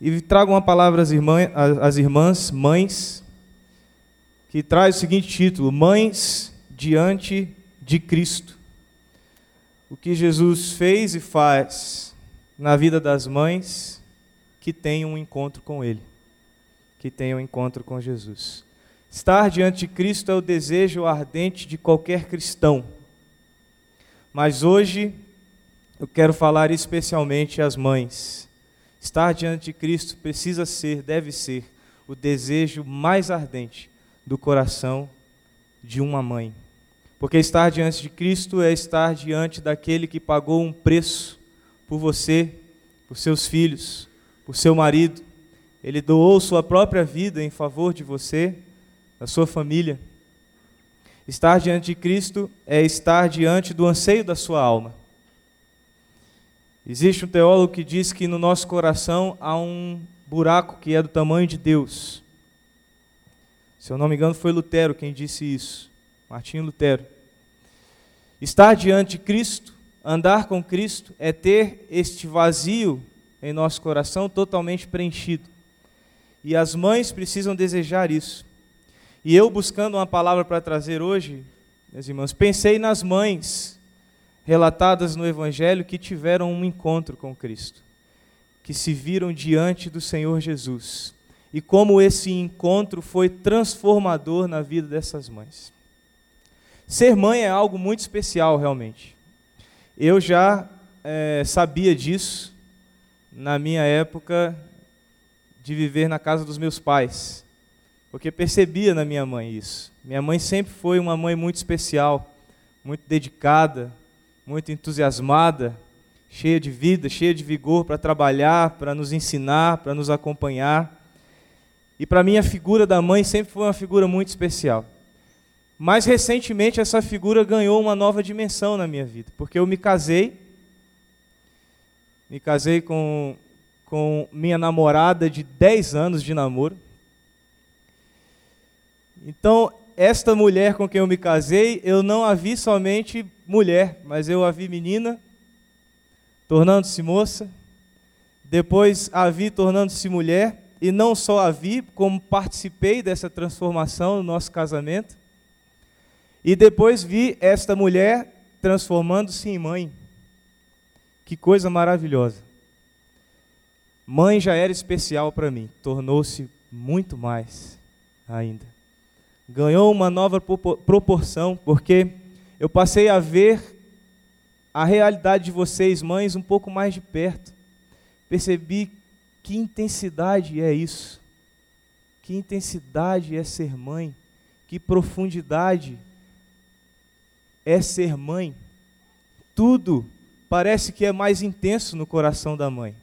e trago uma palavra às irmãs, às irmãs mães, que traz o seguinte título: Mães diante de Cristo. O que Jesus fez e faz na vida das mães que têm um encontro com Ele, que têm um encontro com Jesus. Estar diante de Cristo é o desejo ardente de qualquer cristão. Mas hoje eu quero falar especialmente às mães. Estar diante de Cristo precisa ser, deve ser, o desejo mais ardente do coração de uma mãe. Porque estar diante de Cristo é estar diante daquele que pagou um preço por você, por seus filhos, por seu marido. Ele doou sua própria vida em favor de você da sua família. Estar diante de Cristo é estar diante do anseio da sua alma. Existe um teólogo que diz que no nosso coração há um buraco que é do tamanho de Deus. Se eu não me engano, foi Lutero quem disse isso. Martinho Lutero. Estar diante de Cristo, andar com Cristo, é ter este vazio em nosso coração totalmente preenchido. E as mães precisam desejar isso. E eu, buscando uma palavra para trazer hoje, meus irmãos, pensei nas mães relatadas no Evangelho que tiveram um encontro com Cristo, que se viram diante do Senhor Jesus, e como esse encontro foi transformador na vida dessas mães. Ser mãe é algo muito especial, realmente. Eu já é, sabia disso na minha época de viver na casa dos meus pais porque percebia na minha mãe isso. Minha mãe sempre foi uma mãe muito especial, muito dedicada, muito entusiasmada, cheia de vida, cheia de vigor para trabalhar, para nos ensinar, para nos acompanhar. E para mim a figura da mãe sempre foi uma figura muito especial. Mais recentemente essa figura ganhou uma nova dimensão na minha vida, porque eu me casei, me casei com, com minha namorada de 10 anos de namoro. Então, esta mulher com quem eu me casei, eu não a vi somente mulher, mas eu a vi menina, tornando-se moça. Depois a vi tornando-se mulher, e não só a vi, como participei dessa transformação no nosso casamento. E depois vi esta mulher transformando-se em mãe. Que coisa maravilhosa. Mãe já era especial para mim, tornou-se muito mais ainda ganhou uma nova proporção, porque eu passei a ver a realidade de vocês, mães, um pouco mais de perto. Percebi que intensidade é isso, que intensidade é ser mãe, que profundidade é ser mãe. Tudo parece que é mais intenso no coração da mãe.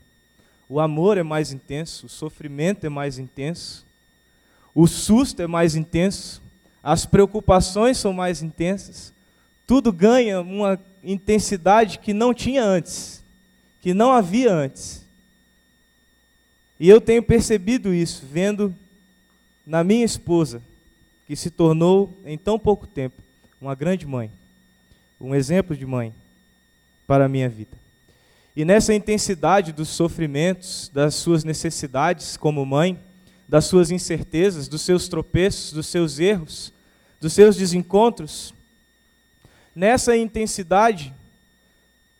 O amor é mais intenso, o sofrimento é mais intenso, o susto é mais intenso, as preocupações são mais intensas, tudo ganha uma intensidade que não tinha antes, que não havia antes. E eu tenho percebido isso, vendo na minha esposa, que se tornou em tão pouco tempo uma grande mãe, um exemplo de mãe para a minha vida. E nessa intensidade dos sofrimentos, das suas necessidades como mãe, das suas incertezas, dos seus tropeços, dos seus erros, dos seus desencontros. Nessa intensidade,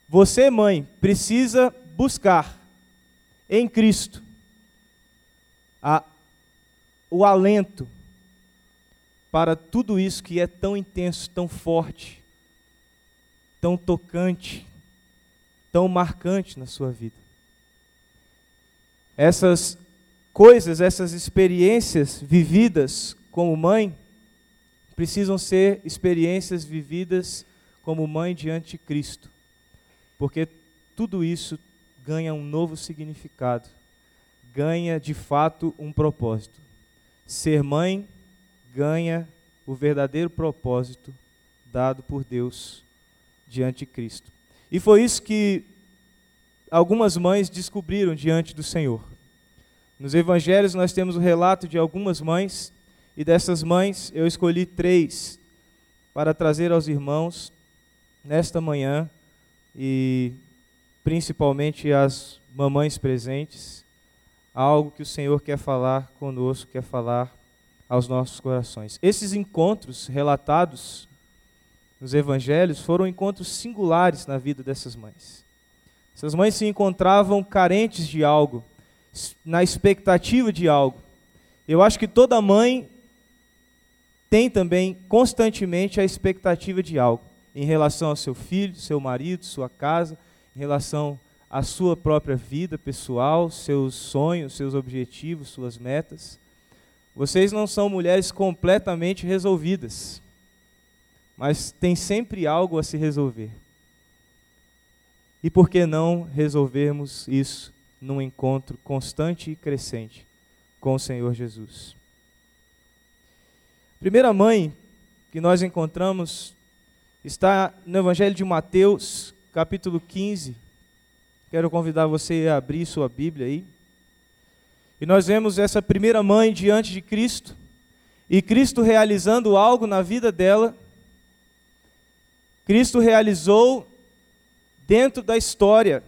você, mãe, precisa buscar em Cristo a, o alento para tudo isso que é tão intenso, tão forte, tão tocante, tão marcante na sua vida. Essas coisas, essas experiências vividas como mãe, precisam ser experiências vividas como mãe diante de Cristo, porque tudo isso ganha um novo significado, ganha de fato um propósito. Ser mãe ganha o verdadeiro propósito dado por Deus diante de Cristo. E foi isso que algumas mães descobriram diante do Senhor. Nos evangelhos nós temos o relato de algumas mães, e dessas mães eu escolhi três para trazer aos irmãos nesta manhã, e principalmente as mamães presentes, algo que o Senhor quer falar conosco, quer falar aos nossos corações. Esses encontros relatados nos evangelhos foram encontros singulares na vida dessas mães. Essas mães se encontravam carentes de algo, na expectativa de algo. Eu acho que toda mãe tem também constantemente a expectativa de algo em relação ao seu filho, seu marido, sua casa, em relação à sua própria vida pessoal, seus sonhos, seus objetivos, suas metas. Vocês não são mulheres completamente resolvidas, mas tem sempre algo a se resolver. E por que não resolvermos isso num encontro constante e crescente com o Senhor Jesus? Primeira mãe que nós encontramos está no Evangelho de Mateus, capítulo 15. Quero convidar você a abrir sua Bíblia aí. E nós vemos essa primeira mãe diante de Cristo, e Cristo realizando algo na vida dela. Cristo realizou dentro da história.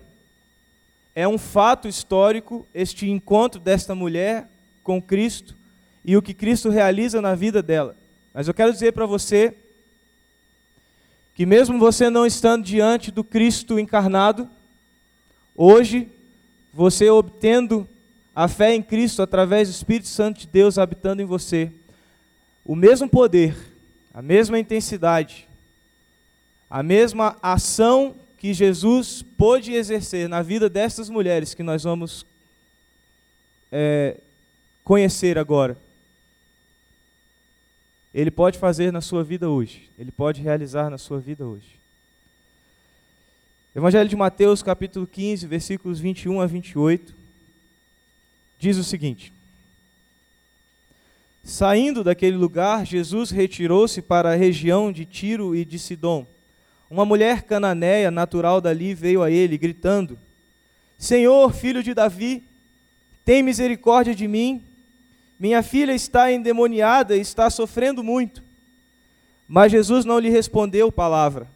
É um fato histórico este encontro desta mulher com Cristo e o que Cristo realiza na vida dela. Mas eu quero dizer para você que, mesmo você não estando diante do Cristo encarnado, hoje, você obtendo a fé em Cristo através do Espírito Santo de Deus habitando em você, o mesmo poder, a mesma intensidade, a mesma ação que Jesus pôde exercer na vida dessas mulheres que nós vamos é, conhecer agora ele pode fazer na sua vida hoje. Ele pode realizar na sua vida hoje. Evangelho de Mateus, capítulo 15, versículos 21 a 28, diz o seguinte: Saindo daquele lugar, Jesus retirou-se para a região de Tiro e de Sidom. Uma mulher cananeia, natural dali, veio a ele, gritando: Senhor, filho de Davi, tem misericórdia de mim. Minha filha está endemoniada e está sofrendo muito. Mas Jesus não lhe respondeu palavra.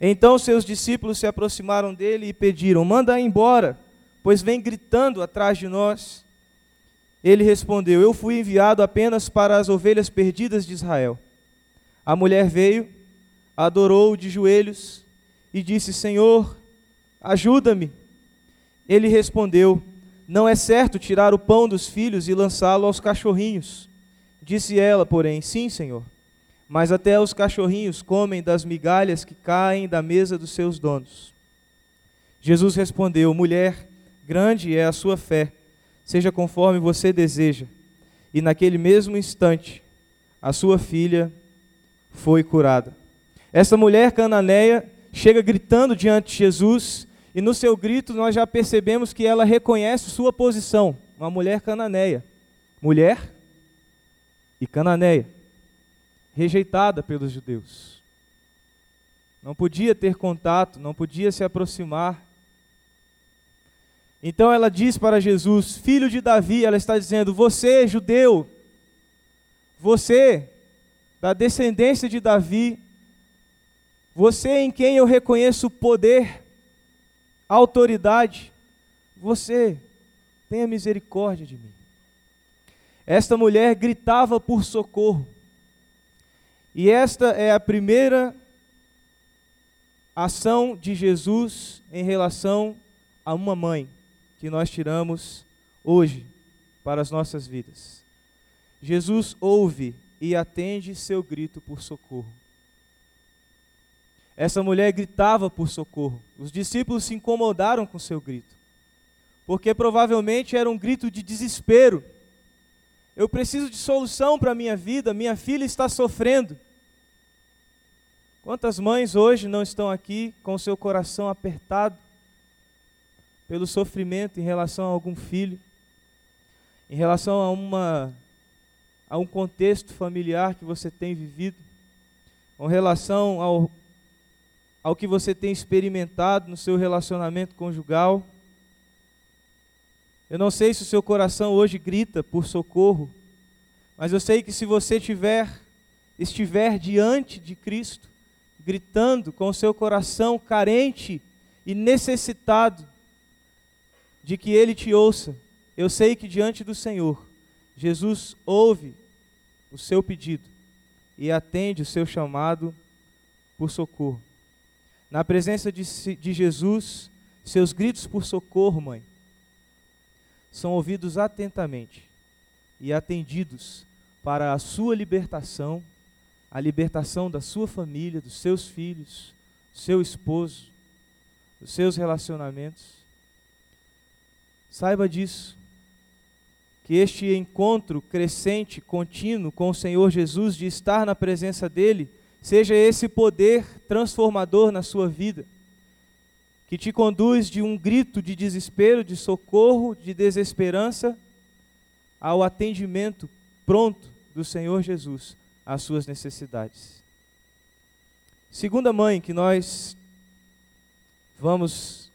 Então seus discípulos se aproximaram dele e pediram: Manda embora, pois vem gritando atrás de nós. Ele respondeu: Eu fui enviado apenas para as ovelhas perdidas de Israel. A mulher veio, adorou de joelhos e disse: Senhor, ajuda-me. Ele respondeu: não é certo tirar o pão dos filhos e lançá-lo aos cachorrinhos. Disse ela, porém: Sim, senhor. Mas até os cachorrinhos comem das migalhas que caem da mesa dos seus donos. Jesus respondeu: Mulher, grande é a sua fé, seja conforme você deseja. E naquele mesmo instante, a sua filha foi curada. Essa mulher cananeia chega gritando diante de Jesus e no seu grito nós já percebemos que ela reconhece sua posição, uma mulher cananeia. Mulher e cananeia, rejeitada pelos judeus. Não podia ter contato, não podia se aproximar. Então ela diz para Jesus, filho de Davi, ela está dizendo: Você, judeu, você, da descendência de Davi, você em quem eu reconheço poder, autoridade, você tenha misericórdia de mim. Esta mulher gritava por socorro. E esta é a primeira ação de Jesus em relação a uma mãe que nós tiramos hoje para as nossas vidas. Jesus ouve e atende seu grito por socorro. Essa mulher gritava por socorro. Os discípulos se incomodaram com seu grito, porque provavelmente era um grito de desespero. Eu preciso de solução para a minha vida, minha filha está sofrendo. Quantas mães hoje não estão aqui com seu coração apertado pelo sofrimento em relação a algum filho, em relação a uma a um contexto familiar que você tem vivido, com relação ao ao que você tem experimentado no seu relacionamento conjugal. Eu não sei se o seu coração hoje grita por socorro, mas eu sei que se você tiver estiver diante de Cristo, gritando com o seu coração carente e necessitado de que ele te ouça, eu sei que diante do Senhor, Jesus ouve o seu pedido e atende o seu chamado por socorro. Na presença de, de Jesus, seus gritos por socorro, mãe, são ouvidos atentamente e atendidos para a sua libertação, a libertação da sua família, dos seus filhos, do seu esposo, dos seus relacionamentos. Saiba disso, que este encontro crescente, contínuo com o Senhor Jesus, de estar na presença dEle, seja esse poder transformador na sua vida, que te conduz de um grito de desespero, de socorro, de desesperança, ao atendimento pronto do Senhor Jesus às suas necessidades. Segunda mãe que nós vamos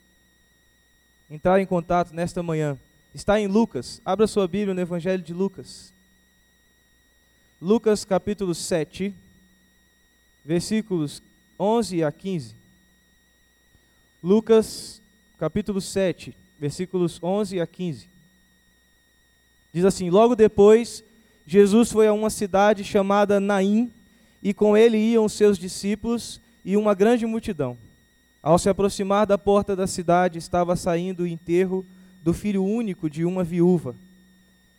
entrar em contato nesta manhã está em Lucas. Abra sua Bíblia no Evangelho de Lucas. Lucas capítulo 7, versículos 11 a 15. Lucas capítulo 7, versículos 11 a 15. Diz assim: Logo depois, Jesus foi a uma cidade chamada Naim, e com ele iam seus discípulos e uma grande multidão. Ao se aproximar da porta da cidade, estava saindo o enterro do filho único de uma viúva,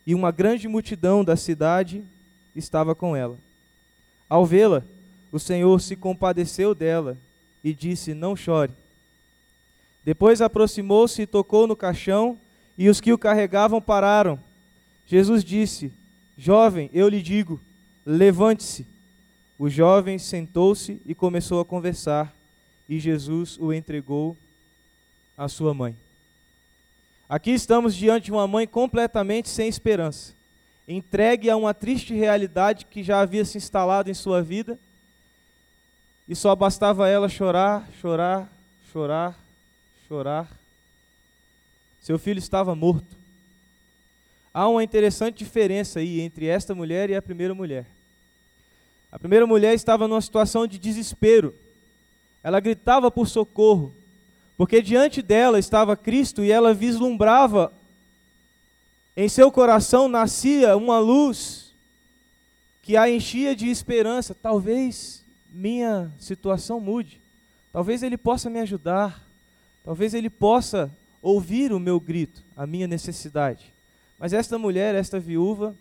e uma grande multidão da cidade estava com ela. Ao vê-la, o Senhor se compadeceu dela e disse: Não chore. Depois aproximou-se e tocou no caixão, e os que o carregavam pararam. Jesus disse: Jovem, eu lhe digo, levante-se. O jovem sentou-se e começou a conversar, e Jesus o entregou à sua mãe. Aqui estamos diante de uma mãe completamente sem esperança, entregue a uma triste realidade que já havia se instalado em sua vida, e só bastava ela chorar, chorar, chorar, chorar. Seu filho estava morto. Há uma interessante diferença aí entre esta mulher e a primeira mulher. A primeira mulher estava numa situação de desespero. Ela gritava por socorro, porque diante dela estava Cristo e ela vislumbrava, em seu coração nascia uma luz que a enchia de esperança. Talvez minha situação mude, talvez Ele possa me ajudar, talvez Ele possa ouvir o meu grito, a minha necessidade. Mas esta mulher, esta viúva,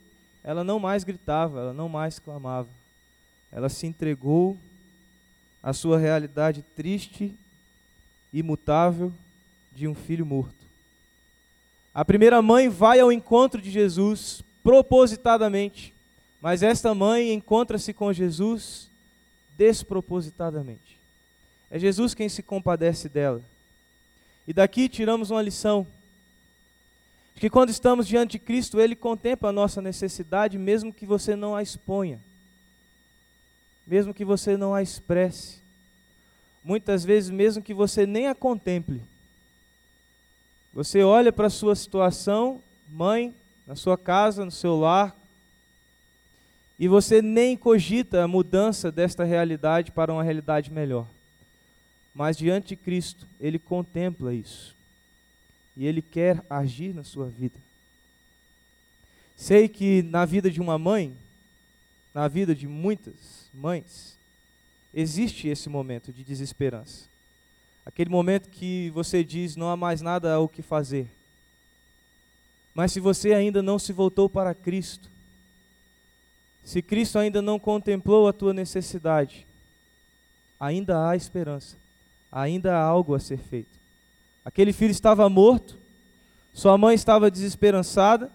ela não mais gritava, ela não mais clamava. Ela se entregou à sua realidade triste imutável de um filho morto. A primeira mãe vai ao encontro de Jesus propositadamente, mas esta mãe encontra-se com Jesus despropositadamente. É Jesus quem se compadece dela. E daqui tiramos uma lição. Que quando estamos diante de Cristo, Ele contempla a nossa necessidade, mesmo que você não a exponha, mesmo que você não a expresse muitas vezes mesmo que você nem a contemple. Você olha para a sua situação, mãe, na sua casa, no seu lar, e você nem cogita a mudança desta realidade para uma realidade melhor. Mas diante de Cristo, Ele contempla isso. E Ele quer agir na sua vida. Sei que na vida de uma mãe, na vida de muitas mães, existe esse momento de desesperança. Aquele momento que você diz não há mais nada o que fazer. Mas se você ainda não se voltou para Cristo, se Cristo ainda não contemplou a tua necessidade, ainda há esperança, ainda há algo a ser feito. Aquele filho estava morto, sua mãe estava desesperançada,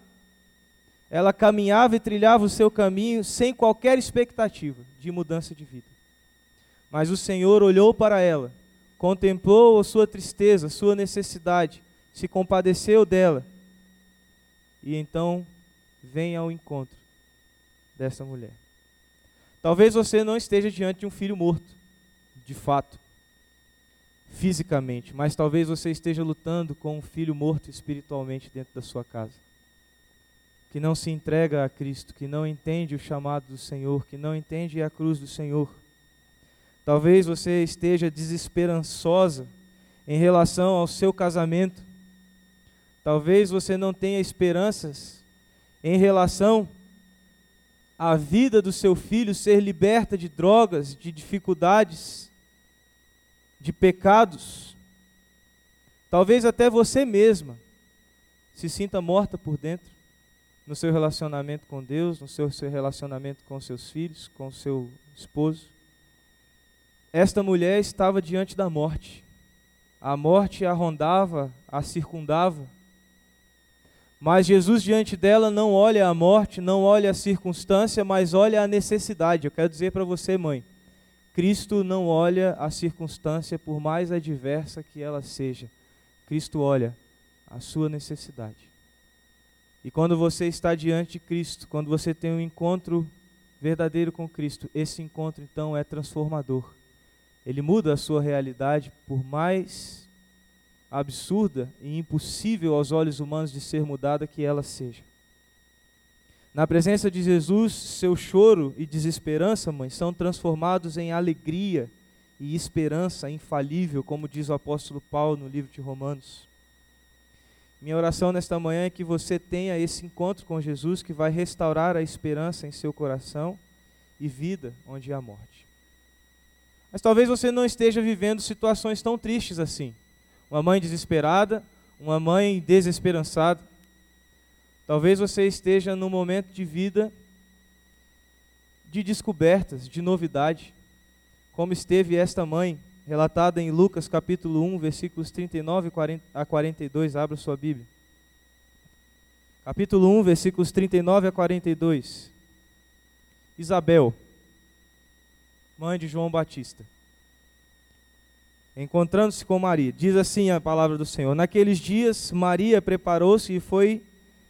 ela caminhava e trilhava o seu caminho sem qualquer expectativa de mudança de vida. Mas o Senhor olhou para ela, contemplou a sua tristeza, a sua necessidade, se compadeceu dela. E então vem ao encontro dessa mulher. Talvez você não esteja diante de um filho morto, de fato, fisicamente, mas talvez você esteja lutando com um filho morto espiritualmente dentro da sua casa. Que não se entrega a Cristo, que não entende o chamado do Senhor, que não entende a cruz do Senhor Talvez você esteja desesperançosa em relação ao seu casamento. Talvez você não tenha esperanças em relação à vida do seu filho ser liberta de drogas, de dificuldades, de pecados. Talvez até você mesma se sinta morta por dentro no seu relacionamento com Deus, no seu, seu relacionamento com seus filhos, com seu esposo. Esta mulher estava diante da morte. A morte a rondava, a circundava. Mas Jesus diante dela não olha a morte, não olha a circunstância, mas olha a necessidade. Eu quero dizer para você, mãe, Cristo não olha a circunstância por mais adversa que ela seja. Cristo olha a sua necessidade. E quando você está diante de Cristo, quando você tem um encontro verdadeiro com Cristo, esse encontro então é transformador. Ele muda a sua realidade, por mais absurda e impossível aos olhos humanos de ser mudada que ela seja. Na presença de Jesus, seu choro e desesperança, mãe, são transformados em alegria e esperança infalível, como diz o apóstolo Paulo no livro de Romanos. Minha oração nesta manhã é que você tenha esse encontro com Jesus que vai restaurar a esperança em seu coração e vida onde há morte. Mas talvez você não esteja vivendo situações tão tristes assim. Uma mãe desesperada, uma mãe desesperançada. Talvez você esteja num momento de vida de descobertas, de novidade, como esteve esta mãe relatada em Lucas capítulo 1, versículos 39 a 42. Abra sua Bíblia. Capítulo 1, versículos 39 a 42. Isabel, mãe de João Batista, encontrando-se com Maria, diz assim a palavra do Senhor: Naqueles dias, Maria preparou-se e foi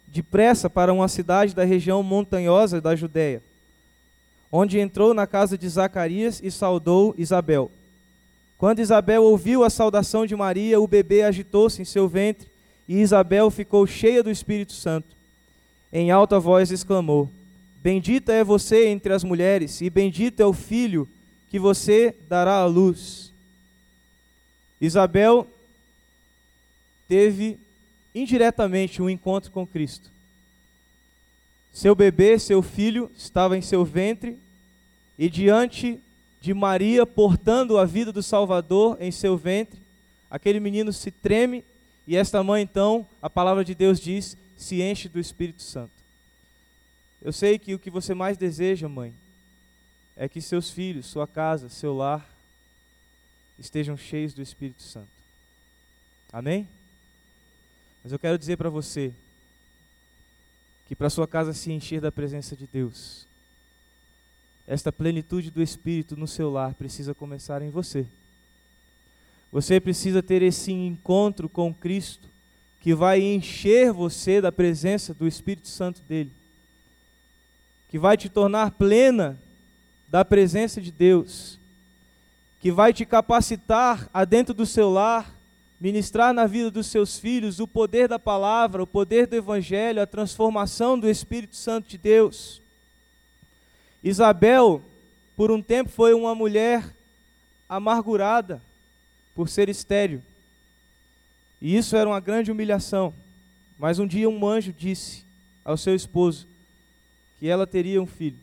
depressa para uma cidade da região montanhosa da Judéia, onde entrou na casa de Zacarias e saudou Isabel. Quando Isabel ouviu a saudação de Maria, o bebê agitou-se em seu ventre e Isabel ficou cheia do Espírito Santo. Em alta voz exclamou: Bendita é você entre as mulheres, e bendito é o filho que você dará à luz. Isabel teve indiretamente um encontro com Cristo. Seu bebê, seu filho, estava em seu ventre e diante de Maria portando a vida do Salvador em seu ventre, aquele menino se treme e esta mãe, então, a palavra de Deus diz, se enche do Espírito Santo. Eu sei que o que você mais deseja, mãe, é que seus filhos, sua casa, seu lar estejam cheios do Espírito Santo. Amém? Mas eu quero dizer para você que para sua casa se encher da presença de Deus, esta plenitude do Espírito no seu lar precisa começar em você. Você precisa ter esse encontro com Cristo que vai encher você da presença do Espírito Santo dele, que vai te tornar plena da presença de Deus, que vai te capacitar a dentro do seu lar, ministrar na vida dos seus filhos o poder da palavra, o poder do evangelho, a transformação do Espírito Santo de Deus. Isabel, por um tempo, foi uma mulher amargurada por ser estéril. E isso era uma grande humilhação. Mas um dia um anjo disse ao seu esposo que ela teria um filho.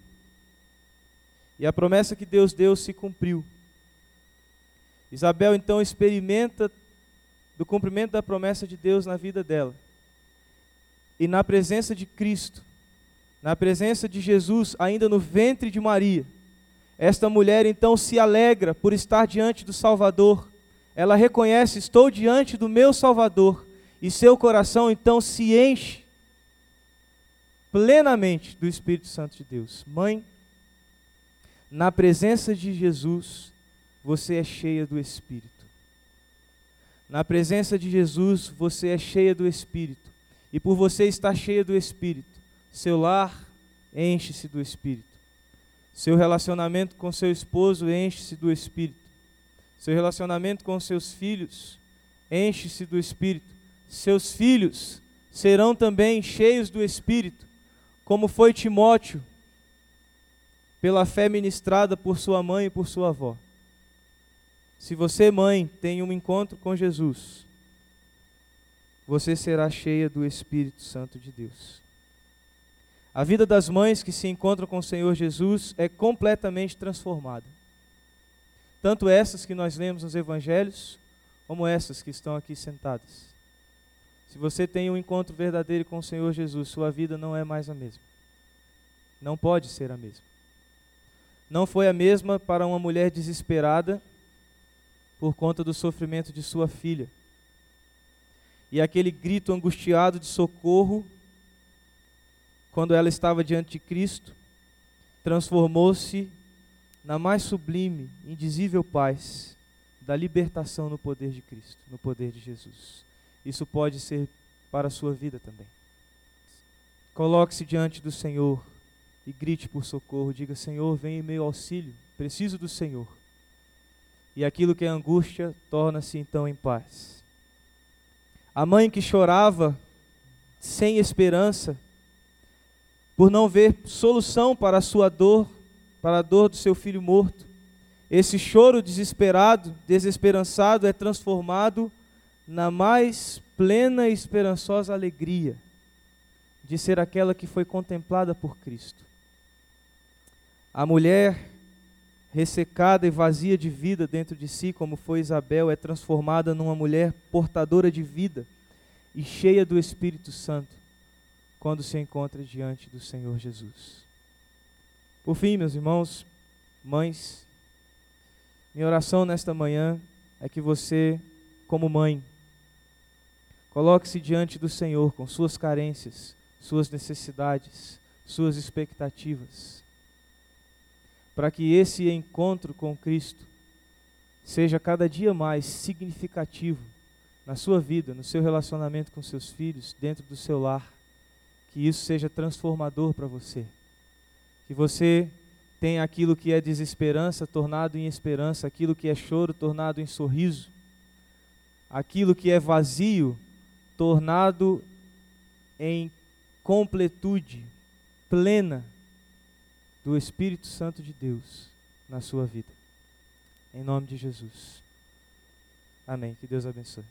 E a promessa que Deus deu se cumpriu. Isabel então experimenta do cumprimento da promessa de Deus na vida dela. E na presença de Cristo, na presença de Jesus, ainda no ventre de Maria. Esta mulher então se alegra por estar diante do Salvador. Ela reconhece: estou diante do meu Salvador. E seu coração então se enche plenamente do Espírito Santo de Deus. Mãe, na presença de Jesus, você é cheia do Espírito. Na presença de Jesus, você é cheia do Espírito. E por você estar cheia do Espírito, seu lar enche-se do Espírito. Seu relacionamento com seu esposo enche-se do Espírito. Seu relacionamento com seus filhos enche-se do Espírito. Seus filhos serão também cheios do Espírito, como foi Timóteo, pela fé ministrada por sua mãe e por sua avó. Se você, mãe, tem um encontro com Jesus, você será cheia do Espírito Santo de Deus. A vida das mães que se encontram com o Senhor Jesus é completamente transformada. Tanto essas que nós lemos nos evangelhos, como essas que estão aqui sentadas. Se você tem um encontro verdadeiro com o Senhor Jesus, sua vida não é mais a mesma. Não pode ser a mesma. Não foi a mesma para uma mulher desesperada por conta do sofrimento de sua filha. E aquele grito angustiado de socorro, quando ela estava diante de Cristo, transformou-se na mais sublime, indizível paz da libertação no poder de Cristo, no poder de Jesus. Isso pode ser para a sua vida também. Coloque-se diante do Senhor e grite por socorro. Diga: Senhor, vem em meu auxílio, preciso do Senhor. E aquilo que é angústia torna-se então em paz. A mãe que chorava sem esperança, por não ver solução para a sua dor, para a dor do seu filho morto, esse choro desesperado, desesperançado, é transformado na mais plena e esperançosa alegria de ser aquela que foi contemplada por Cristo. A mulher ressecada e vazia de vida dentro de si, como foi Isabel, é transformada numa mulher portadora de vida e cheia do Espírito Santo quando se encontra diante do Senhor Jesus. Por fim, meus irmãos, mães, minha oração nesta manhã é que você, como mãe, coloque-se diante do Senhor com suas carências, suas necessidades, suas expectativas, para que esse encontro com Cristo seja cada dia mais significativo na sua vida, no seu relacionamento com seus filhos, dentro do seu lar, que isso seja transformador para você. Que você tem aquilo que é desesperança tornado em esperança, aquilo que é choro tornado em sorriso, aquilo que é vazio tornado em completude plena do Espírito Santo de Deus na sua vida. Em nome de Jesus. Amém. Que Deus abençoe.